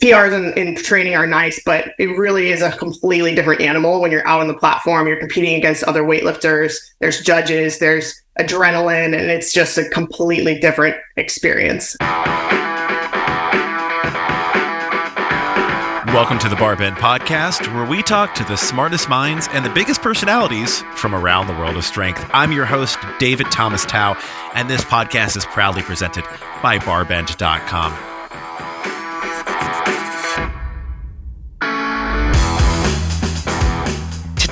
PRs in, in training are nice, but it really is a completely different animal when you're out on the platform. You're competing against other weightlifters. There's judges. There's adrenaline, and it's just a completely different experience. Welcome to the Barbend Podcast, where we talk to the smartest minds and the biggest personalities from around the world of strength. I'm your host, David Thomas Tao, and this podcast is proudly presented by Barbend.com.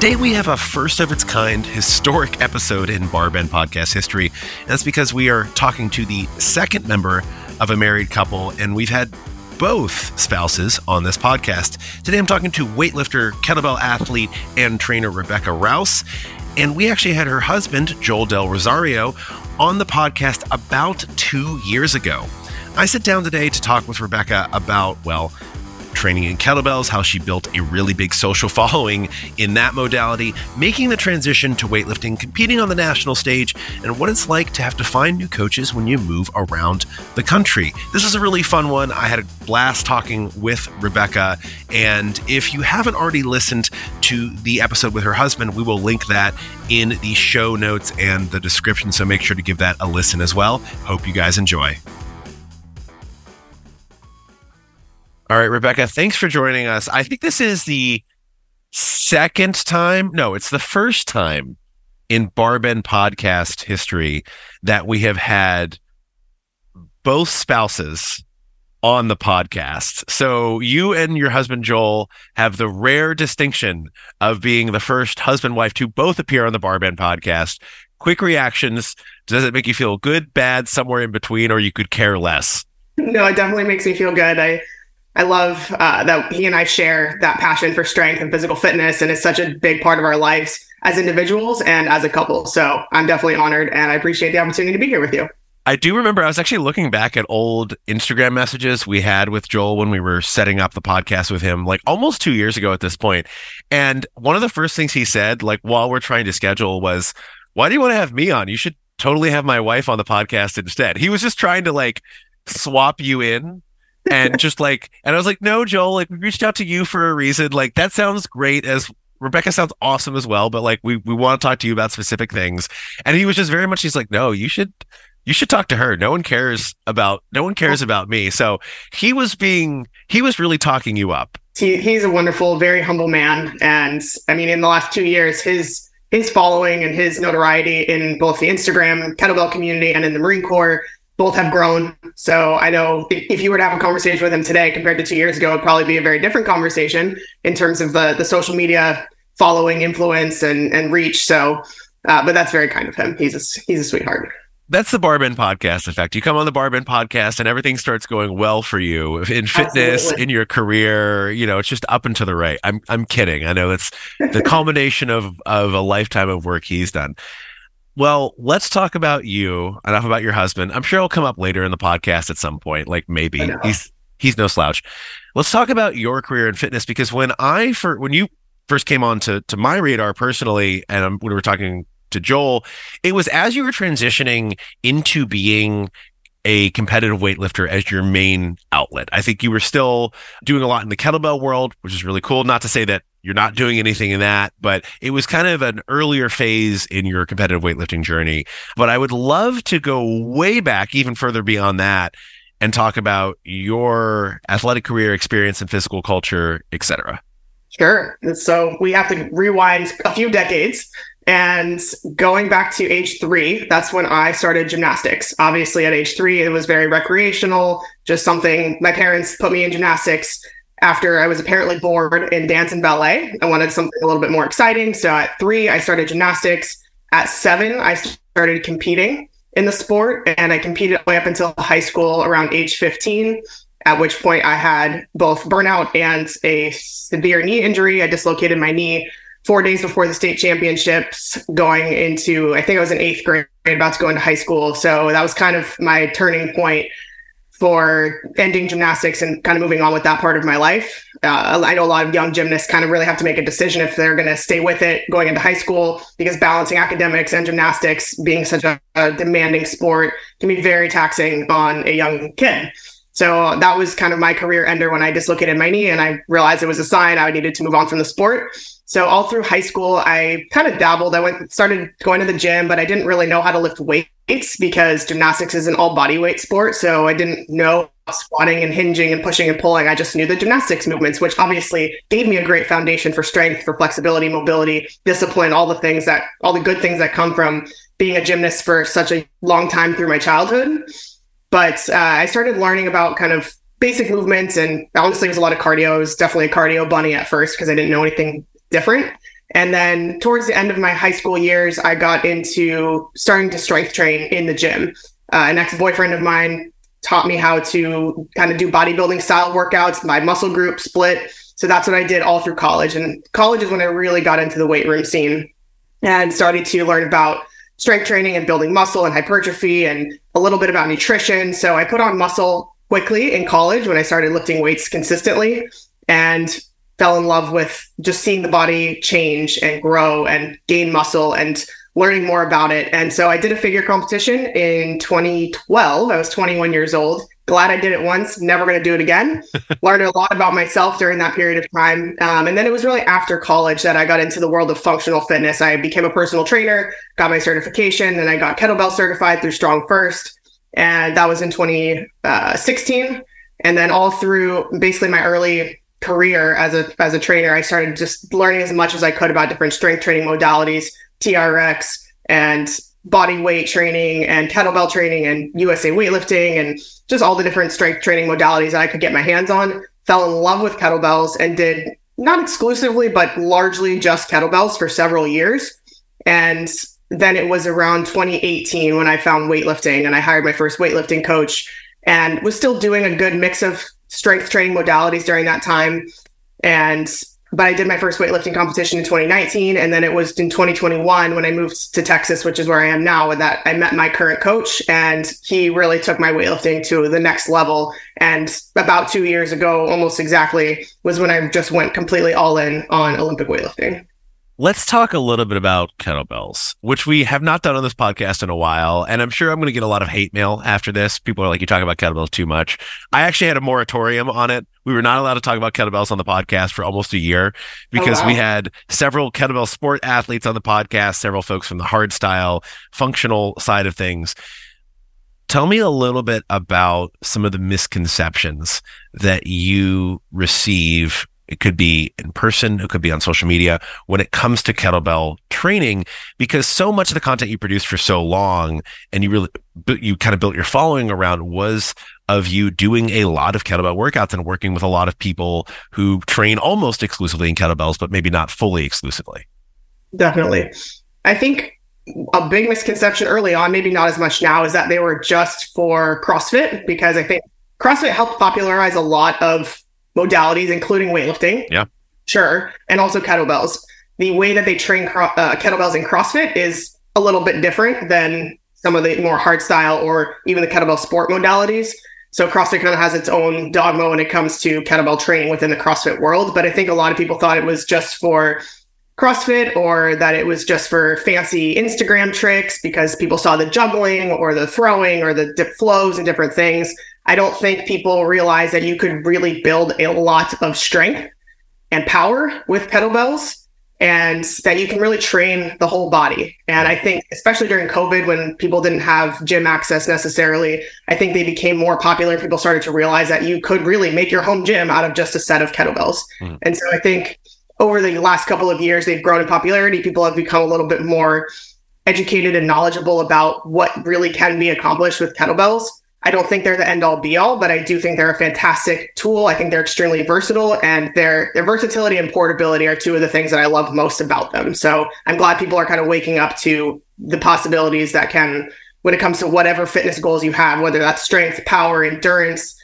Today, we have a first of its kind historic episode in Barbend podcast history. And that's because we are talking to the second member of a married couple, and we've had both spouses on this podcast. Today, I'm talking to weightlifter, kettlebell athlete, and trainer Rebecca Rouse. And we actually had her husband, Joel Del Rosario, on the podcast about two years ago. I sit down today to talk with Rebecca about, well, training in kettlebells, how she built a really big social following in that modality, making the transition to weightlifting, competing on the national stage, and what it's like to have to find new coaches when you move around the country. This is a really fun one. I had a blast talking with Rebecca. And if you haven't already listened to the episode with her husband, we will link that in the show notes and the description. So make sure to give that a listen as well. Hope you guys enjoy. All right, Rebecca, thanks for joining us. I think this is the second time, no, it's the first time in Barbend podcast history that we have had both spouses on the podcast. So you and your husband Joel have the rare distinction of being the first husband wife to both appear on the Barbend podcast. Quick reactions. Does it make you feel good, bad, somewhere in between, or you could care less? No, it definitely makes me feel good. I I love uh, that he and I share that passion for strength and physical fitness, and it's such a big part of our lives as individuals and as a couple. So I'm definitely honored, and I appreciate the opportunity to be here with you. I do remember I was actually looking back at old Instagram messages we had with Joel when we were setting up the podcast with him, like almost two years ago at this point. And one of the first things he said, like while we're trying to schedule, was, Why do you want to have me on? You should totally have my wife on the podcast instead. He was just trying to like swap you in and just like, and I was like, no, Joel, like we reached out to you for a reason. Like that sounds great as Rebecca sounds awesome as well, but like we we want to talk to you about specific things. And he was just very much he's like, no, you should you should talk to her. No one cares about no one cares about me. So he was being he was really talking you up. He, he's a wonderful, very humble man, and I mean, in the last two years, his his following and his notoriety in both the Instagram kettlebell community and in the Marine Corps both have grown. So I know if you were to have a conversation with him today compared to two years ago, it'd probably be a very different conversation in terms of the the social media following, influence, and and reach. So, uh, but that's very kind of him. He's a, he's a sweetheart. That's the Barbend podcast effect. You come on the Barbend podcast and everything starts going well for you in fitness, Absolutely. in your career. You know, it's just up and to the right. I'm I'm kidding. I know it's the culmination of of a lifetime of work he's done. Well, let's talk about you. Enough about your husband. I'm sure he'll come up later in the podcast at some point. Like maybe he's he's no slouch. Let's talk about your career in fitness because when I for when you first came on to to my radar personally, and when we were talking to Joel, it was as you were transitioning into being a competitive weightlifter as your main outlet. I think you were still doing a lot in the kettlebell world, which is really cool. Not to say that you're not doing anything in that, but it was kind of an earlier phase in your competitive weightlifting journey. But I would love to go way back, even further beyond that, and talk about your athletic career experience and physical culture, etc. Sure. So we have to rewind a few decades. And going back to age three, that's when I started gymnastics. Obviously, at age three, it was very recreational, just something my parents put me in gymnastics after I was apparently bored in dance and ballet. I wanted something a little bit more exciting. So at three, I started gymnastics. At seven, I started competing in the sport and I competed way up until high school around age 15, at which point I had both burnout and a severe knee injury. I dislocated my knee four days before the state championships, going into, I think I was in eighth grade, about to go into high school. So that was kind of my turning point for ending gymnastics and kind of moving on with that part of my life. Uh, I know a lot of young gymnasts kind of really have to make a decision if they're going to stay with it going into high school because balancing academics and gymnastics being such a, a demanding sport can be very taxing on a young kid. So that was kind of my career ender when I dislocated my knee and I realized it was a sign I needed to move on from the sport. So all through high school, I kind of dabbled. I went started going to the gym, but I didn't really know how to lift weights because gymnastics is an all body weight sport. So I didn't know squatting and hinging and pushing and pulling. I just knew the gymnastics movements, which obviously gave me a great foundation for strength, for flexibility, mobility, discipline, all the things that all the good things that come from being a gymnast for such a long time through my childhood. But uh, I started learning about kind of basic movements and honestly it was a lot of cardio. I was definitely a cardio bunny at first because I didn't know anything different. And then towards the end of my high school years, I got into starting to strength train in the gym. Uh, an ex boyfriend of mine taught me how to kind of do bodybuilding style workouts, my muscle group split. So that's what I did all through college. And college is when I really got into the weight room scene and started to learn about strength training and building muscle and hypertrophy and a little bit about nutrition. So I put on muscle quickly in college when I started lifting weights consistently and fell in love with just seeing the body change and grow and gain muscle and learning more about it. And so I did a figure competition in 2012. I was 21 years old. Glad I did it once, never going to do it again. Learned a lot about myself during that period of time. Um, and then it was really after college that I got into the world of functional fitness. I became a personal trainer, got my certification, and I got kettlebell certified through Strong First. And that was in 2016. And then all through basically my early career as a as a trainer, I started just learning as much as I could about different strength training modalities, TRX, and body weight training and kettlebell training and USA weightlifting and just all the different strength training modalities that I could get my hands on. Fell in love with kettlebells and did not exclusively, but largely just kettlebells for several years. And then it was around 2018 when I found weightlifting and I hired my first weightlifting coach and was still doing a good mix of strength training modalities during that time. And but I did my first weightlifting competition in 2019, and then it was in 2021 when I moved to Texas, which is where I am now. And that I met my current coach, and he really took my weightlifting to the next level. And about two years ago, almost exactly, was when I just went completely all in on Olympic weightlifting. Let's talk a little bit about kettlebells, which we have not done on this podcast in a while. And I'm sure I'm going to get a lot of hate mail after this. People are like, you talk about kettlebells too much. I actually had a moratorium on it. We were not allowed to talk about kettlebells on the podcast for almost a year oh, because oh, wow. we had several kettlebell sport athletes on the podcast, several folks from the hard style, functional side of things. Tell me a little bit about some of the misconceptions that you receive it could be in person. It could be on social media when it comes to kettlebell training, because so much of the content you produced for so long and you really, you kind of built your following around was of you doing a lot of kettlebell workouts and working with a lot of people who train almost exclusively in kettlebells, but maybe not fully exclusively. Definitely. I think a big misconception early on, maybe not as much now, is that they were just for CrossFit because I think CrossFit helped popularize a lot of modalities, including weightlifting. Yeah. Sure. And also kettlebells. The way that they train cro- uh, kettlebells in CrossFit is a little bit different than some of the more hard style or even the kettlebell sport modalities. So CrossFit kind of has its own dogma when it comes to kettlebell training within the CrossFit world. But I think a lot of people thought it was just for CrossFit or that it was just for fancy Instagram tricks because people saw the juggling or the throwing or the dip flows and different things. I don't think people realize that you could really build a lot of strength and power with kettlebells and that you can really train the whole body. And I think, especially during COVID, when people didn't have gym access necessarily, I think they became more popular. People started to realize that you could really make your home gym out of just a set of kettlebells. Mm. And so I think over the last couple of years, they've grown in popularity. People have become a little bit more educated and knowledgeable about what really can be accomplished with kettlebells. I don't think they're the end all be all, but I do think they're a fantastic tool. I think they're extremely versatile and their their versatility and portability are two of the things that I love most about them. So I'm glad people are kind of waking up to the possibilities that can when it comes to whatever fitness goals you have, whether that's strength, power, endurance,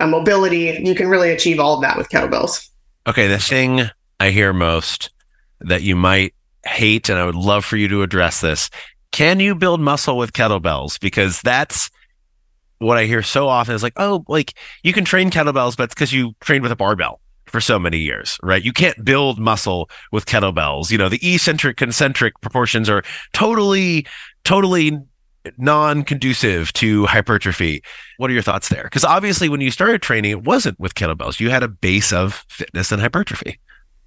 uh, mobility, you can really achieve all of that with kettlebells. Okay, the thing I hear most that you might hate, and I would love for you to address this. Can you build muscle with kettlebells? Because that's what I hear so often is like, oh, like you can train kettlebells, but it's because you trained with a barbell for so many years, right? You can't build muscle with kettlebells. You know, the eccentric concentric proportions are totally, totally non conducive to hypertrophy. What are your thoughts there? Because obviously, when you started training, it wasn't with kettlebells. You had a base of fitness and hypertrophy.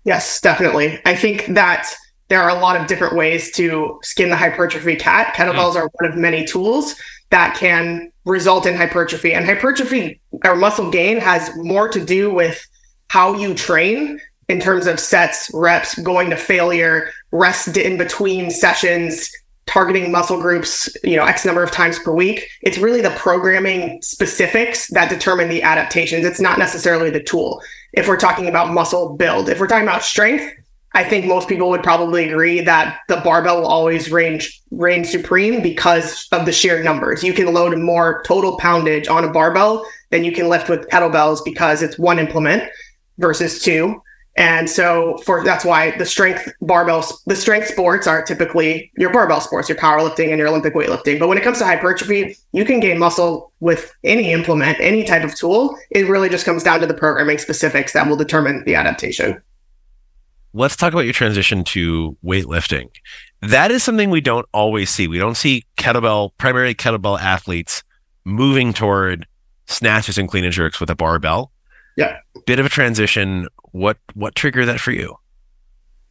Yes, definitely. I think that there are a lot of different ways to skin the hypertrophy cat. Kettlebells mm. are one of many tools that can result in hypertrophy. And hypertrophy or muscle gain has more to do with how you train in terms of sets, reps, going to failure, rest in between sessions, targeting muscle groups, you know, X number of times per week. It's really the programming specifics that determine the adaptations. It's not necessarily the tool. If we're talking about muscle build, if we're talking about strength, I think most people would probably agree that the barbell will always range reign supreme because of the sheer numbers. You can load more total poundage on a barbell than you can lift with kettlebells because it's one implement versus two. And so for that's why the strength barbells, the strength sports are typically your barbell sports, your powerlifting and your Olympic weightlifting. But when it comes to hypertrophy, you can gain muscle with any implement, any type of tool. It really just comes down to the programming specifics that will determine the adaptation. Let's talk about your transition to weightlifting. That is something we don't always see. We don't see kettlebell, primarily kettlebell athletes moving toward snatches and clean and jerks with a barbell. Yeah. Bit of a transition what what triggered that for you?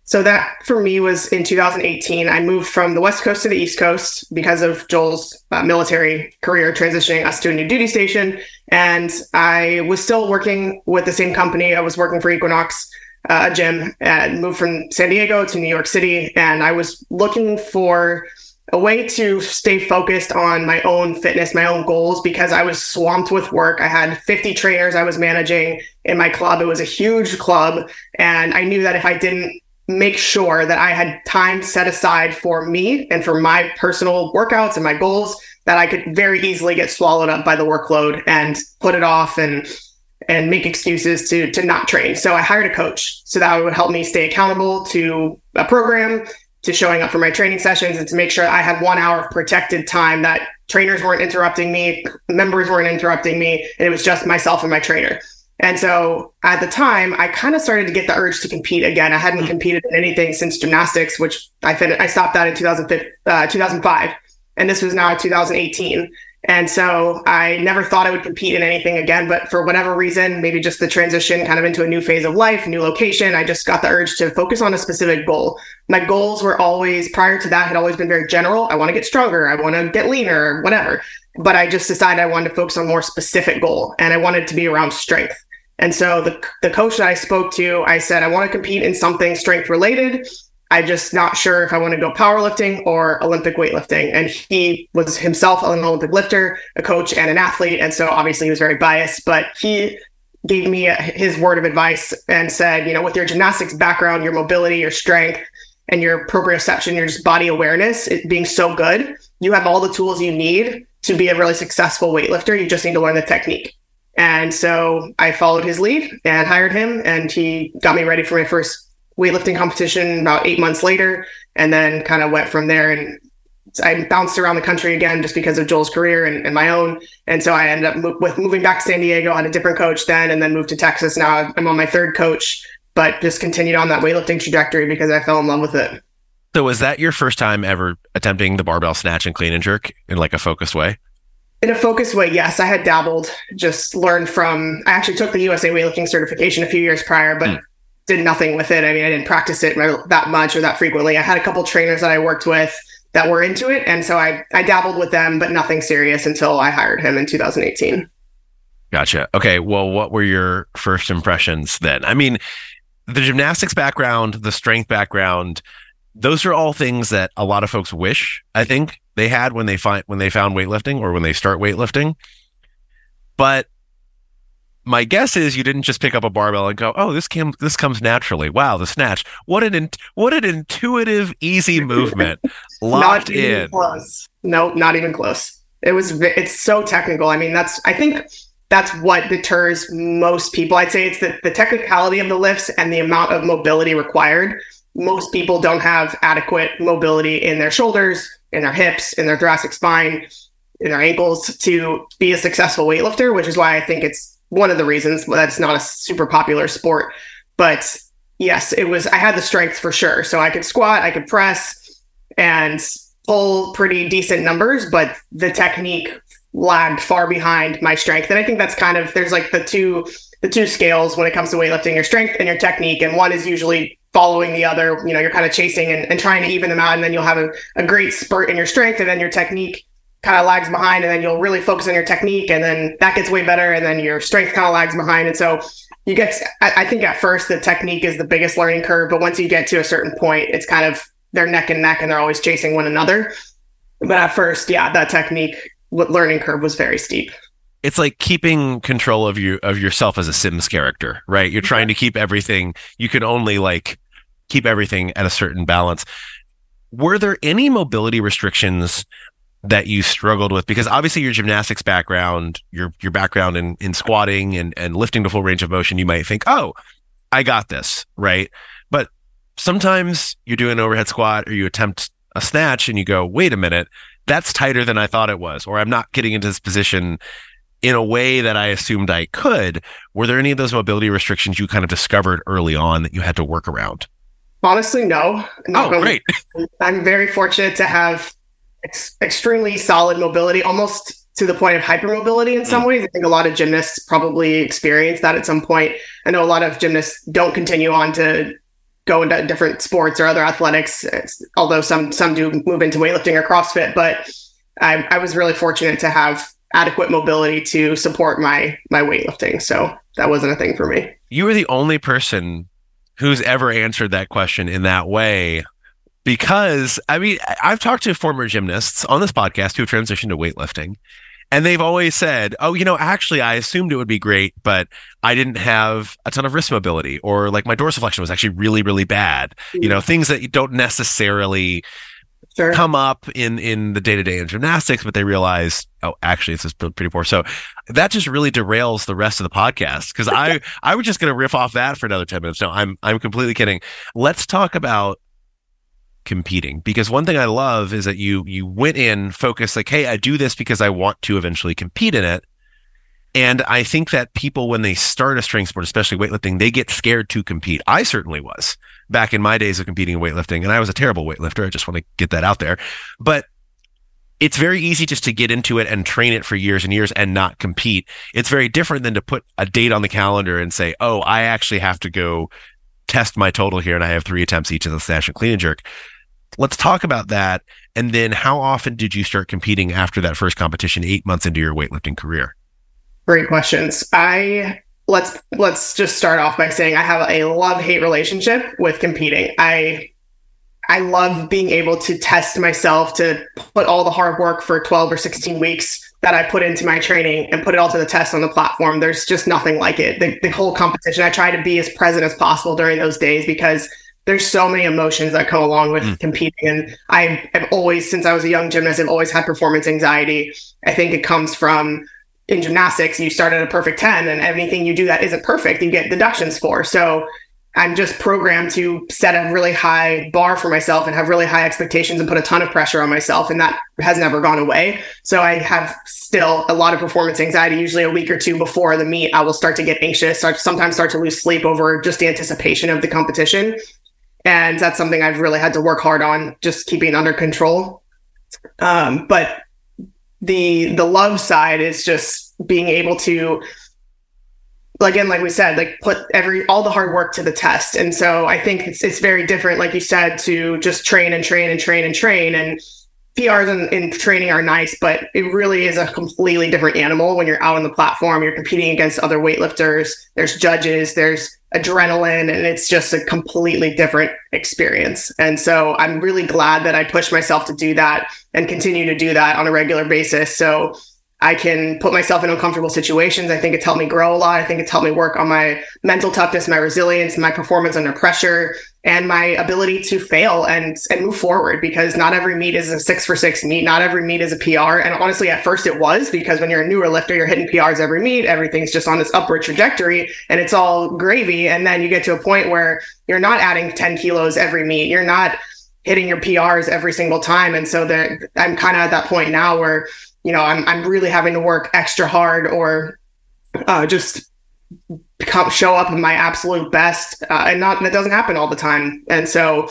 So that for me was in 2018. I moved from the West Coast to the East Coast because of Joel's uh, military career transitioning us to a new duty station. And I was still working with the same company. I was working for Equinox uh, Gym and moved from San Diego to New York City. And I was looking for a way to stay focused on my own fitness, my own goals, because I was swamped with work. I had 50 trainers I was managing in my club. It was a huge club. And I knew that if I didn't make sure that I had time set aside for me and for my personal workouts and my goals, that I could very easily get swallowed up by the workload and put it off and and make excuses to to not train. So I hired a coach so that would help me stay accountable to a program to showing up for my training sessions and to make sure I had one hour of protected time that trainers weren't interrupting me, members weren't interrupting me, and it was just myself and my trainer. And so at the time, I kind of started to get the urge to compete again. I hadn't competed in anything since gymnastics, which I fin- I stopped that in 2005, uh, 2005, and this was now 2018. And so I never thought I would compete in anything again. But for whatever reason, maybe just the transition kind of into a new phase of life, new location, I just got the urge to focus on a specific goal. My goals were always, prior to that, had always been very general. I want to get stronger. I want to get leaner, whatever. But I just decided I wanted to focus on more specific goal and I wanted to be around strength. And so the, the coach that I spoke to, I said, I want to compete in something strength related. I'm just not sure if I want to go powerlifting or Olympic weightlifting. And he was himself an Olympic lifter, a coach, and an athlete. And so obviously he was very biased, but he gave me his word of advice and said, you know, with your gymnastics background, your mobility, your strength, and your proprioception, your just body awareness it being so good, you have all the tools you need to be a really successful weightlifter. You just need to learn the technique. And so I followed his lead and hired him, and he got me ready for my first weightlifting competition about eight months later, and then kind of went from there. And I bounced around the country again just because of Joel's career and, and my own. And so I ended up mo- with moving back to San Diego. on a different coach then, and then moved to Texas. Now I'm on my third coach, but just continued on that weightlifting trajectory because I fell in love with it. So was that your first time ever attempting the barbell snatch and clean and jerk in like a focused way? In a focused way, yes. I had dabbled, just learned from. I actually took the USA weightlifting certification a few years prior, but mm did nothing with it. I mean, I didn't practice it that much or that frequently. I had a couple trainers that I worked with that were into it, and so I I dabbled with them, but nothing serious until I hired him in 2018. Gotcha. Okay. Well, what were your first impressions then? I mean, the gymnastics background, the strength background, those are all things that a lot of folks wish I think they had when they find when they found weightlifting or when they start weightlifting. But my guess is you didn't just pick up a barbell and go, "Oh, this came this comes naturally." Wow, the snatch! What an in, what an intuitive, easy movement. Locked not even in. Close. No, not even close. It was. It's so technical. I mean, that's. I think that's what deters most people. I'd say it's the, the technicality of the lifts and the amount of mobility required. Most people don't have adequate mobility in their shoulders, in their hips, in their thoracic spine, in their ankles to be a successful weightlifter, which is why I think it's one of the reasons that it's not a super popular sport. But yes, it was, I had the strength for sure. So I could squat, I could press, and pull pretty decent numbers, but the technique lagged far behind my strength. And I think that's kind of there's like the two the two scales when it comes to weightlifting, your strength and your technique. And one is usually following the other. You know, you're kind of chasing and, and trying to even them out, and then you'll have a, a great spurt in your strength, and then your technique kind of lags behind, and then you'll really focus on your technique, and then that gets way better, and then your strength kind of lags behind. And so you get, I, I think at first the technique is the biggest learning curve, but once you get to a certain point, it's kind of they're neck and neck and they're always chasing one another. But at first, yeah, that technique learning curve was very steep. It's like keeping control of you of yourself as a Sims character, right? You're trying to keep everything. You can only like keep everything at a certain balance. Were there any mobility restrictions that you struggled with? Because obviously your gymnastics background, your your background in in squatting and and lifting to full range of motion, you might think, oh, I got this, right? But sometimes you do an overhead squat or you attempt a snatch and you go, wait a minute, that's tighter than I thought it was, or I'm not getting into this position in a way that I assumed I could. Were there any of those mobility restrictions you kind of discovered early on that you had to work around? Honestly, no. Oh, great. I'm very fortunate to have ex- extremely solid mobility, almost to the point of hypermobility in some mm. ways. I think a lot of gymnasts probably experience that at some point. I know a lot of gymnasts don't continue on to go into different sports or other athletics, although some some do move into weightlifting or CrossFit. But I, I was really fortunate to have adequate mobility to support my my weightlifting. So that wasn't a thing for me. You were the only person who's ever answered that question in that way. Because I mean, I've talked to former gymnasts on this podcast who have transitioned to weightlifting, and they've always said, "Oh, you know, actually, I assumed it would be great, but I didn't have a ton of wrist mobility, or like my dorsiflexion was actually really, really bad. You know, mm. things that you don't necessarily sure. come up in in the day to day in gymnastics, but they realize, oh, actually, this is pretty poor. So that just really derails the rest of the podcast because I I was just going to riff off that for another ten minutes. No, I'm I'm completely kidding. Let's talk about competing. Because one thing I love is that you you went in focused like hey I do this because I want to eventually compete in it. And I think that people when they start a strength sport especially weightlifting they get scared to compete. I certainly was back in my days of competing in weightlifting and I was a terrible weightlifter. I just want to get that out there. But it's very easy just to get into it and train it for years and years and not compete. It's very different than to put a date on the calendar and say, "Oh, I actually have to go test my total here and I have three attempts each of the snatch and clean and jerk. Let's talk about that. And then how often did you start competing after that first competition, eight months into your weightlifting career? Great questions. I let's let's just start off by saying I have a love-hate relationship with competing. I I love being able to test myself to put all the hard work for 12 or 16 weeks that I put into my training and put it all to the test on the platform. There's just nothing like it. The, the whole competition, I try to be as present as possible during those days because there's so many emotions that come along with mm. competing. And I, I've always, since I was a young gymnast, I've always had performance anxiety. I think it comes from in gymnastics, you start at a perfect 10 and anything you do that isn't perfect, you get deductions for. So I'm just programmed to set a really high bar for myself and have really high expectations and put a ton of pressure on myself. And that has never gone away. So I have still a lot of performance anxiety. Usually a week or two before the meet, I will start to get anxious, start, sometimes start to lose sleep over just the anticipation of the competition. And that's something I've really had to work hard on, just keeping under control. Um, but the the love side is just being able to again, like we said, like put every all the hard work to the test. And so I think it's it's very different, like you said, to just train and train and train and train. And PRs in, in training are nice, but it really is a completely different animal when you're out on the platform. You're competing against other weightlifters. There's judges. There's adrenaline, and it's just a completely different experience. And so I'm really glad that I pushed myself to do that and continue to do that on a regular basis. So I can put myself in uncomfortable situations. I think it's helped me grow a lot. I think it's helped me work on my mental toughness, my resilience, my performance under pressure, and my ability to fail and and move forward because not every meet is a six for six meet. Not every meet is a PR. And honestly, at first it was because when you're a newer lifter, you're hitting PRs every meet. Everything's just on this upward trajectory and it's all gravy. And then you get to a point where you're not adding 10 kilos every meet. You're not hitting your PRs every single time. And so that I'm kind of at that point now where you know, I'm I'm really having to work extra hard or uh, just come, show up in my absolute best, uh, and not that doesn't happen all the time. And so,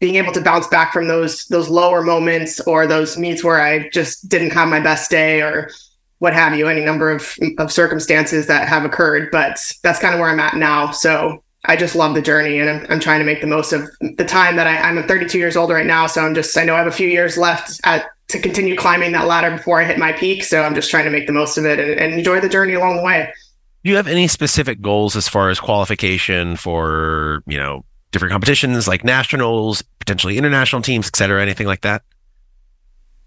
being able to bounce back from those those lower moments or those meets where I just didn't have my best day or what have you, any number of of circumstances that have occurred. But that's kind of where I'm at now. So I just love the journey and I'm, I'm trying to make the most of the time that I, I'm 32 years old right now. So I'm just, I know I have a few years left at, to continue climbing that ladder before I hit my peak. So I'm just trying to make the most of it and, and enjoy the journey along the way. Do you have any specific goals as far as qualification for, you know, different competitions like nationals, potentially international teams, et cetera, anything like that?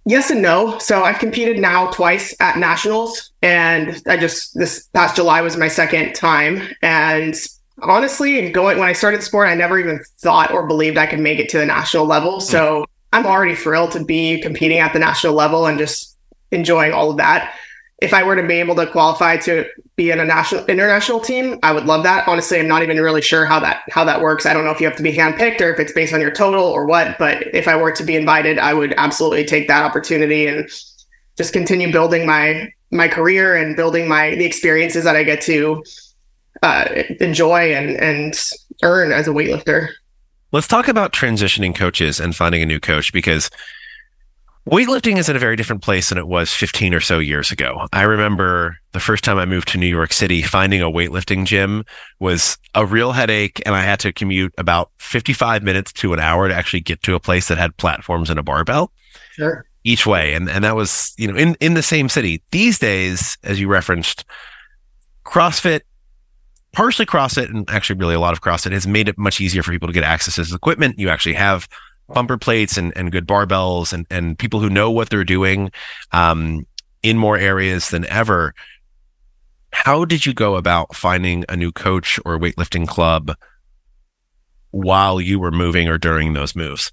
Yes and no. So I've competed now twice at nationals, and I just this past July was my second time. And honestly, going when I started sport, I never even thought or believed I could make it to the national level. So I'm already thrilled to be competing at the national level and just enjoying all of that. If I were to be able to qualify to be in a national international team, I would love that. Honestly, I'm not even really sure how that how that works. I don't know if you have to be handpicked or if it's based on your total or what. But if I were to be invited, I would absolutely take that opportunity and just continue building my my career and building my the experiences that I get to uh, enjoy and and earn as a weightlifter. Let's talk about transitioning coaches and finding a new coach because weightlifting is in a very different place than it was 15 or so years ago. I remember the first time I moved to New York City, finding a weightlifting gym was a real headache, and I had to commute about 55 minutes to an hour to actually get to a place that had platforms and a barbell. Sure. Each way. And and that was, you know, in, in the same city. These days, as you referenced, CrossFit partially CrossFit and actually really a lot of CrossFit has made it much easier for people to get access to this equipment. You actually have bumper plates and, and good barbells and, and people who know what they're doing um, in more areas than ever. How did you go about finding a new coach or weightlifting club while you were moving or during those moves?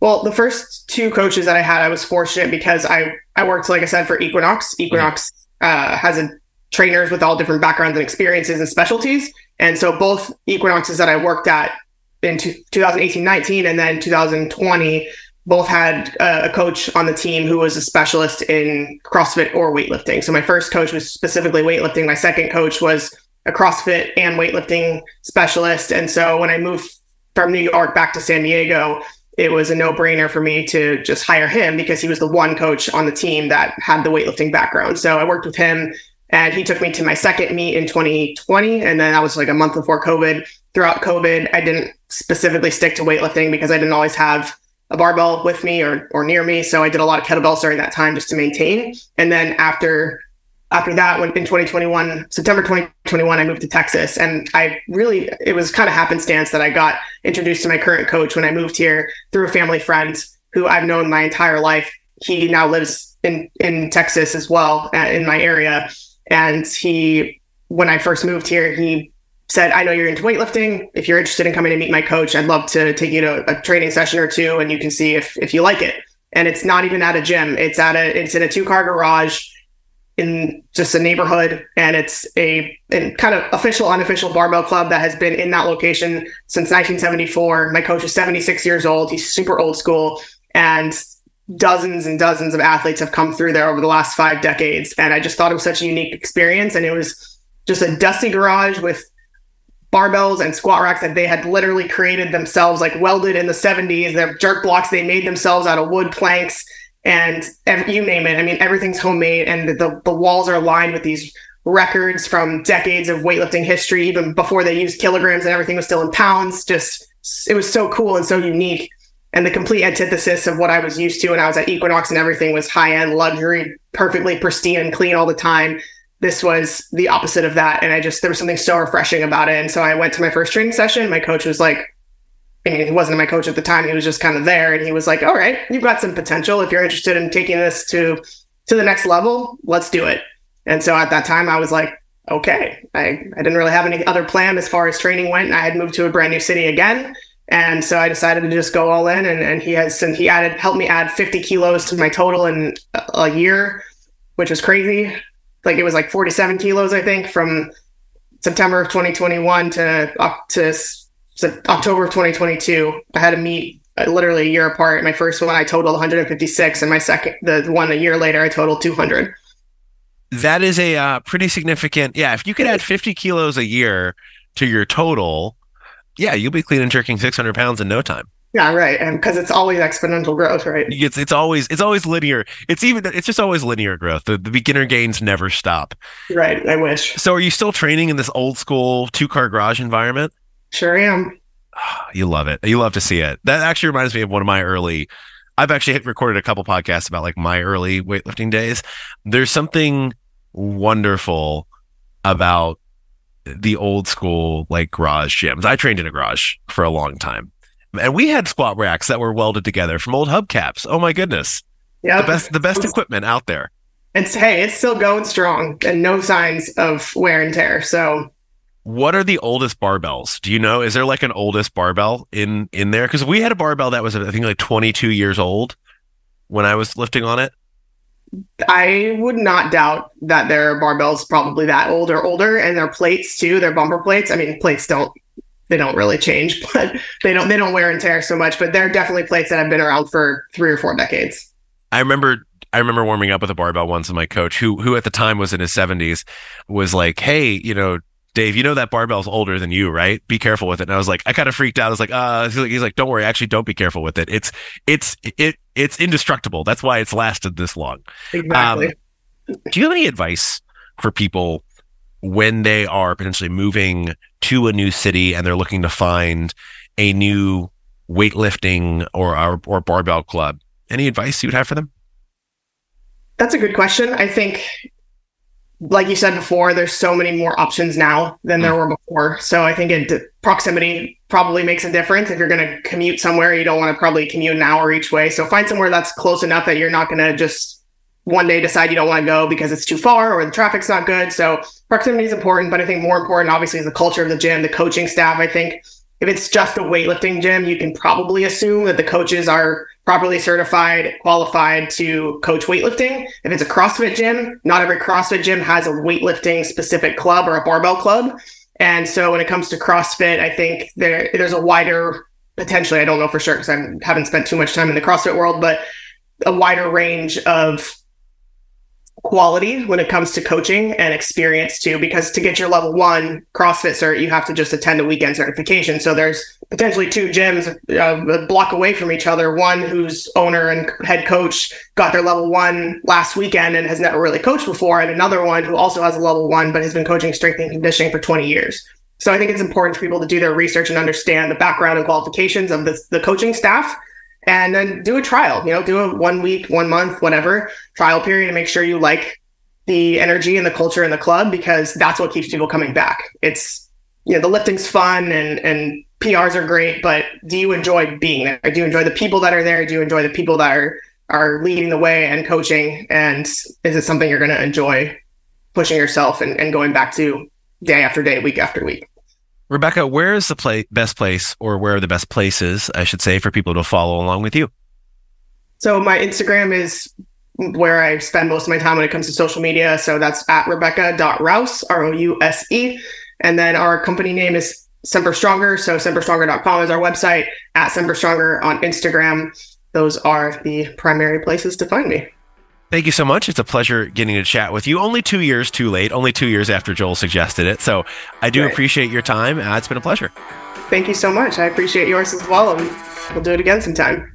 Well, the first two coaches that I had, I was fortunate because I I worked, like I said, for Equinox. Equinox mm-hmm. uh, has a trainers with all different backgrounds and experiences and specialties. And so both equinoxes that I worked at in 2018 19 and then 2020 both had uh, a coach on the team who was a specialist in CrossFit or weightlifting. So my first coach was specifically weightlifting. My second coach was a CrossFit and weightlifting specialist. And so when I moved from New York back to San Diego, it was a no brainer for me to just hire him because he was the one coach on the team that had the weightlifting background. So I worked with him and he took me to my second meet in 2020. And then that was like a month before COVID. Throughout COVID, I didn't specifically stick to weightlifting because I didn't always have a barbell with me or, or near me. So I did a lot of kettlebells during that time just to maintain. And then after after that, when in 2021, September 2021, I moved to Texas. And I really, it was kind of happenstance that I got introduced to my current coach when I moved here through a family friend who I've known my entire life. He now lives in, in Texas as well, uh, in my area. And he, when I first moved here, he said, I know you're into weightlifting. If you're interested in coming to meet my coach, I'd love to take you to a training session or two and you can see if, if you like it. And it's not even at a gym. It's at a, it's in a two car garage in just a neighborhood. And it's a kind of official, unofficial barbell club that has been in that location since 1974. My coach is 76 years old. He's super old school. And dozens and dozens of athletes have come through there over the last five decades. And I just thought it was such a unique experience. And it was just a dusty garage with barbells and squat racks that they had literally created themselves, like welded in the 70s. They're jerk blocks they made themselves out of wood planks and, and you name it. I mean, everything's homemade and the, the walls are lined with these records from decades of weightlifting history, even before they used kilograms and everything was still in pounds. Just, it was so cool and so unique and the complete antithesis of what I was used to when I was at Equinox and everything was high end luxury, perfectly pristine and clean all the time. This was the opposite of that. And I just, there was something so refreshing about it. And so I went to my first training session. My coach was like, he wasn't my coach at the time. He was just kind of there. And he was like, all right, you've got some potential. If you're interested in taking this to, to the next level, let's do it. And so at that time I was like, okay, I, I didn't really have any other plan as far as training went. I had moved to a brand new city again. And so I decided to just go all in and, and he has and he added helped me add 50 kilos to my total in a year, which was crazy. Like it was like 47 kilos, I think, from September of 2021 to to, to October of 2022. I had a meet uh, literally a year apart. My first one I totaled 156, and my second, the one a year later, I totaled 200. That is a uh, pretty significant. Yeah, if you could add 50 kilos a year to your total, yeah, you'll be clean and jerking 600 pounds in no time. Yeah, right. And because it's always exponential growth, right? It's it's always it's always linear. It's even it's just always linear growth. The, the beginner gains never stop. Right. I wish. So are you still training in this old school two car garage environment? Sure am. You love it. You love to see it. That actually reminds me of one of my early I've actually recorded a couple podcasts about like my early weightlifting days. There's something wonderful about the old school like garage gyms. I trained in a garage for a long time. And we had squat racks that were welded together from old hubcaps. Oh my goodness. Yeah. The best the best equipment out there. It's hey, it's still going strong and no signs of wear and tear. So what are the oldest barbells? Do you know? Is there like an oldest barbell in in there? Because we had a barbell that was I think like 22 years old when I was lifting on it. I would not doubt that their barbells probably that old or older, and their plates too. Their bumper plates. I mean, plates don't they don't really change, but they don't they don't wear and tear so much. But they're definitely plates that have been around for three or four decades. I remember I remember warming up with a barbell once, and my coach, who who at the time was in his seventies, was like, "Hey, you know, Dave, you know that barbell's older than you, right? Be careful with it. And I was like, I kind of freaked out. I was like, uh, he's like, he's like, don't worry. Actually, don't be careful with it. It's, it's, it, it's indestructible. That's why it's lasted this long. Exactly. Um, do you have any advice for people when they are potentially moving to a new city and they're looking to find a new weightlifting or, or, or barbell club? Any advice you would have for them? That's a good question. I think like you said before, there's so many more options now than there mm. were before. So I think it, proximity probably makes a difference. If you're going to commute somewhere, you don't want to probably commute an hour each way. So find somewhere that's close enough that you're not going to just one day decide you don't want to go because it's too far or the traffic's not good. So proximity is important, but I think more important, obviously, is the culture of the gym, the coaching staff. I think if it's just a weightlifting gym, you can probably assume that the coaches are properly certified, qualified to coach weightlifting. If it's a CrossFit gym, not every CrossFit gym has a weightlifting specific club or a barbell club. And so when it comes to CrossFit, I think there there's a wider potentially, I don't know for sure because I haven't spent too much time in the CrossFit world, but a wider range of quality when it comes to coaching and experience too because to get your level one crossfit cert you have to just attend a weekend certification so there's potentially two gyms uh, a block away from each other one whose owner and head coach got their level one last weekend and has never really coached before and another one who also has a level one but has been coaching strength and conditioning for 20 years so i think it's important for people to do their research and understand the background and qualifications of the, the coaching staff and then do a trial, you know, do a one week, one month, whatever trial period and make sure you like the energy and the culture in the club because that's what keeps people coming back. It's, you know, the lifting's fun and, and PRs are great, but do you enjoy being there? Do you enjoy the people that are there? Do you enjoy the people that are, are leading the way and coaching? And is it something you're going to enjoy pushing yourself and, and going back to day after day, week after week? Rebecca, where is the play- best place, or where are the best places, I should say, for people to follow along with you? So my Instagram is where I spend most of my time when it comes to social media. So that's at rebecca.rouse, R O U S E. And then our company name is Semper Stronger. So semperstronger.com is our website, at Semper Stronger on Instagram. Those are the primary places to find me. Thank you so much. It's a pleasure getting to chat with you. Only two years too late, only two years after Joel suggested it. So I do right. appreciate your time. Uh, it's been a pleasure. Thank you so much. I appreciate yours as well. And we'll do it again sometime.